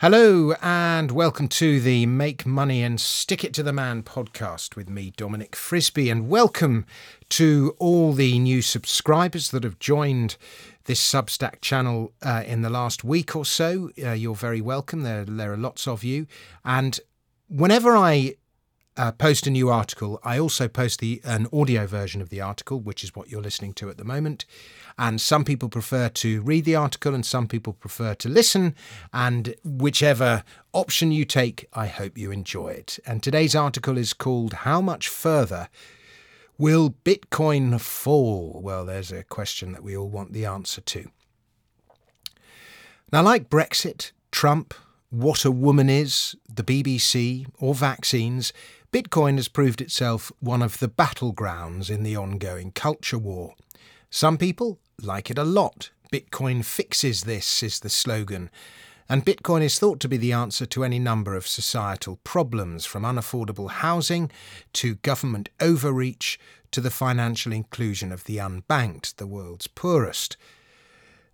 Hello, and welcome to the Make Money and Stick It to the Man podcast with me, Dominic Frisby. And welcome to all the new subscribers that have joined this Substack channel uh, in the last week or so. Uh, you're very welcome. There, there are lots of you. And whenever I uh, post a new article, I also post the an audio version of the article, which is what you're listening to at the moment. And some people prefer to read the article and some people prefer to listen. And whichever option you take, I hope you enjoy it. And today's article is called How Much Further Will Bitcoin Fall? Well, there's a question that we all want the answer to. Now, like Brexit, Trump, what a woman is, the BBC, or vaccines, Bitcoin has proved itself one of the battlegrounds in the ongoing culture war. Some people like it a lot. Bitcoin fixes this, is the slogan. And Bitcoin is thought to be the answer to any number of societal problems, from unaffordable housing to government overreach to the financial inclusion of the unbanked, the world's poorest.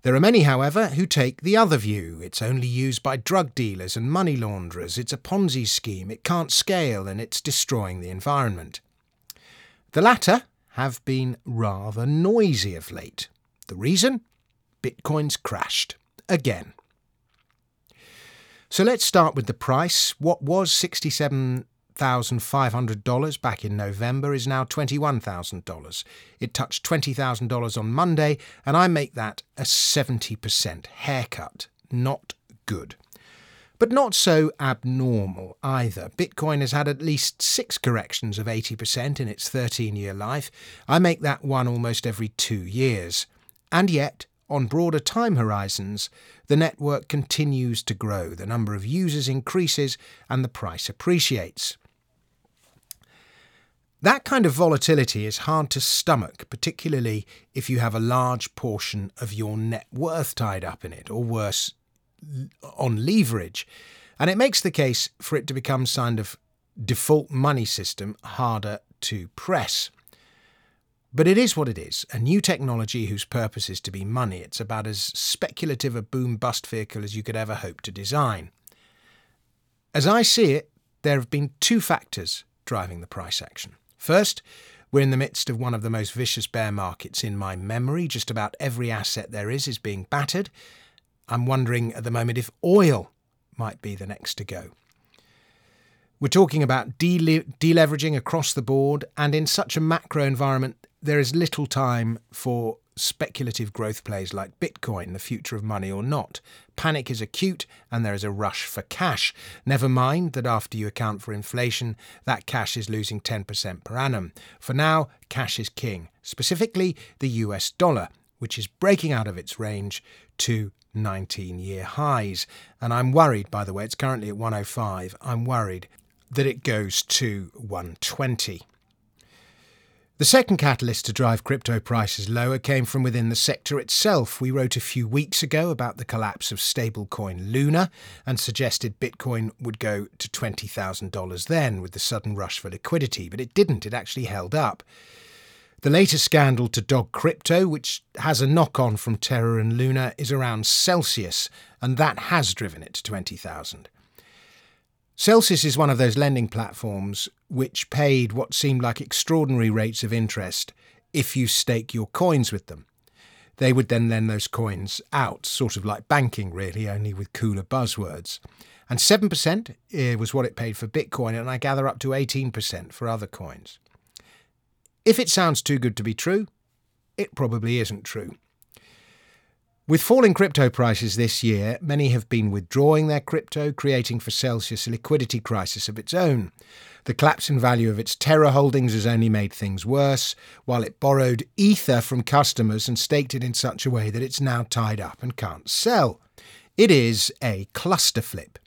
There are many, however, who take the other view. It's only used by drug dealers and money launderers. It's a Ponzi scheme. It can't scale and it's destroying the environment. The latter have been rather noisy of late. The reason? Bitcoin's crashed again. So let's start with the price. What was $67,500 back in November is now $21,000. It touched $20,000 on Monday, and I make that a 70% haircut. Not good. But not so abnormal either. Bitcoin has had at least six corrections of 80% in its 13 year life. I make that one almost every two years. And yet, on broader time horizons, the network continues to grow, the number of users increases, and the price appreciates. That kind of volatility is hard to stomach, particularly if you have a large portion of your net worth tied up in it, or worse, on leverage. And it makes the case for it to become kind of default money system harder to press. But it is what it is a new technology whose purpose is to be money. It's about as speculative a boom bust vehicle as you could ever hope to design. As I see it, there have been two factors driving the price action. First, we're in the midst of one of the most vicious bear markets in my memory. Just about every asset there is is being battered. I'm wondering at the moment if oil might be the next to go. We're talking about deleveraging across the board, and in such a macro environment, there is little time for speculative growth plays like Bitcoin, the future of money or not. Panic is acute and there is a rush for cash. Never mind that after you account for inflation, that cash is losing 10% per annum. For now, cash is king, specifically the US dollar, which is breaking out of its range to 19 year highs. And I'm worried, by the way, it's currently at 105. I'm worried that it goes to 120. The second catalyst to drive crypto prices lower came from within the sector itself. We wrote a few weeks ago about the collapse of stablecoin Luna and suggested Bitcoin would go to $20,000 then with the sudden rush for liquidity, but it didn't. It actually held up. The latest scandal to dog crypto, which has a knock on from Terra and Luna, is around Celsius, and that has driven it to 20,000. Celsius is one of those lending platforms which paid what seemed like extraordinary rates of interest if you stake your coins with them. They would then lend those coins out, sort of like banking, really, only with cooler buzzwords. And 7% eh, was what it paid for Bitcoin, and I gather up to 18% for other coins. If it sounds too good to be true, it probably isn't true. With falling crypto prices this year, many have been withdrawing their crypto, creating for Celsius a liquidity crisis of its own. The collapse in value of its Terra holdings has only made things worse, while it borrowed Ether from customers and staked it in such a way that it's now tied up and can't sell. It is a cluster flip.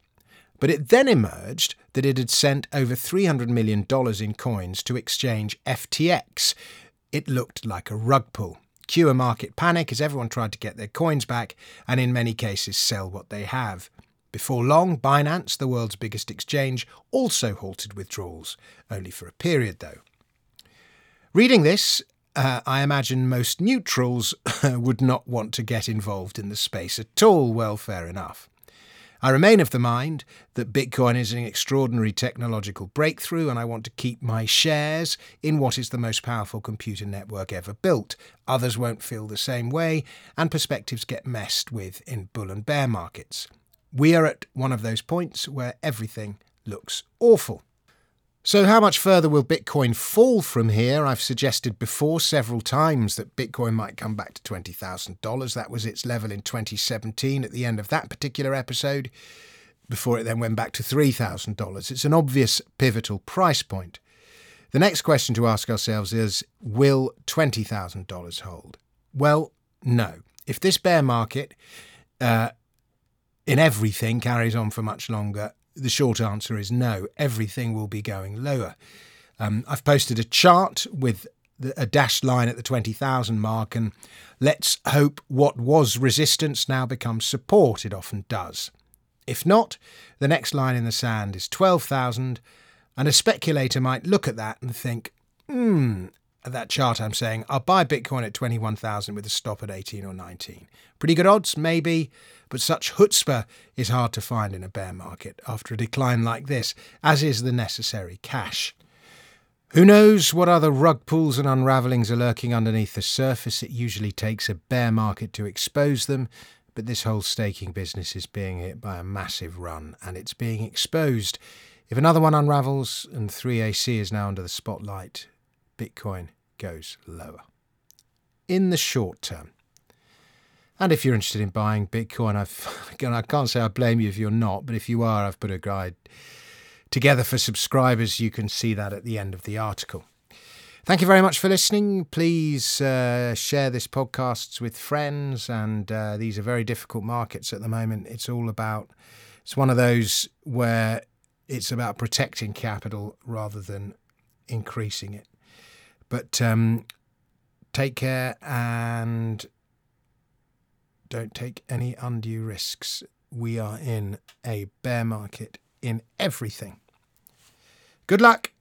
But it then emerged that it had sent over $300 million in coins to exchange FTX. It looked like a rug pull cue a market panic as everyone tried to get their coins back and in many cases sell what they have. Before long, Binance, the world's biggest exchange, also halted withdrawals, only for a period though. Reading this, uh, I imagine most neutrals would not want to get involved in the space at all. Well, fair enough. I remain of the mind that Bitcoin is an extraordinary technological breakthrough, and I want to keep my shares in what is the most powerful computer network ever built. Others won't feel the same way, and perspectives get messed with in bull and bear markets. We are at one of those points where everything looks awful. So, how much further will Bitcoin fall from here? I've suggested before several times that Bitcoin might come back to $20,000. That was its level in 2017 at the end of that particular episode, before it then went back to $3,000. It's an obvious pivotal price point. The next question to ask ourselves is Will $20,000 hold? Well, no. If this bear market uh, in everything carries on for much longer, the short answer is no. Everything will be going lower. Um, I've posted a chart with a dashed line at the 20,000 mark, and let's hope what was resistance now becomes support. It often does. If not, the next line in the sand is 12,000, and a speculator might look at that and think, hmm, that chart I'm saying, I'll buy Bitcoin at 21,000 with a stop at 18 or 19. Pretty good odds, maybe, but such chutzpah is hard to find in a bear market after a decline like this, as is the necessary cash. Who knows what other rug pulls and unravellings are lurking underneath the surface? It usually takes a bear market to expose them, but this whole staking business is being hit by a massive run, and it's being exposed. If another one unravels and 3AC is now under the spotlight, Bitcoin goes lower. In the short term, and if you're interested in buying Bitcoin, I've, I can't say I blame you if you're not, but if you are, I've put a guide together for subscribers. You can see that at the end of the article. Thank you very much for listening. Please uh, share this podcast with friends. And uh, these are very difficult markets at the moment. It's all about, it's one of those where it's about protecting capital rather than increasing it. But um, take care and don't take any undue risks. We are in a bear market in everything. Good luck.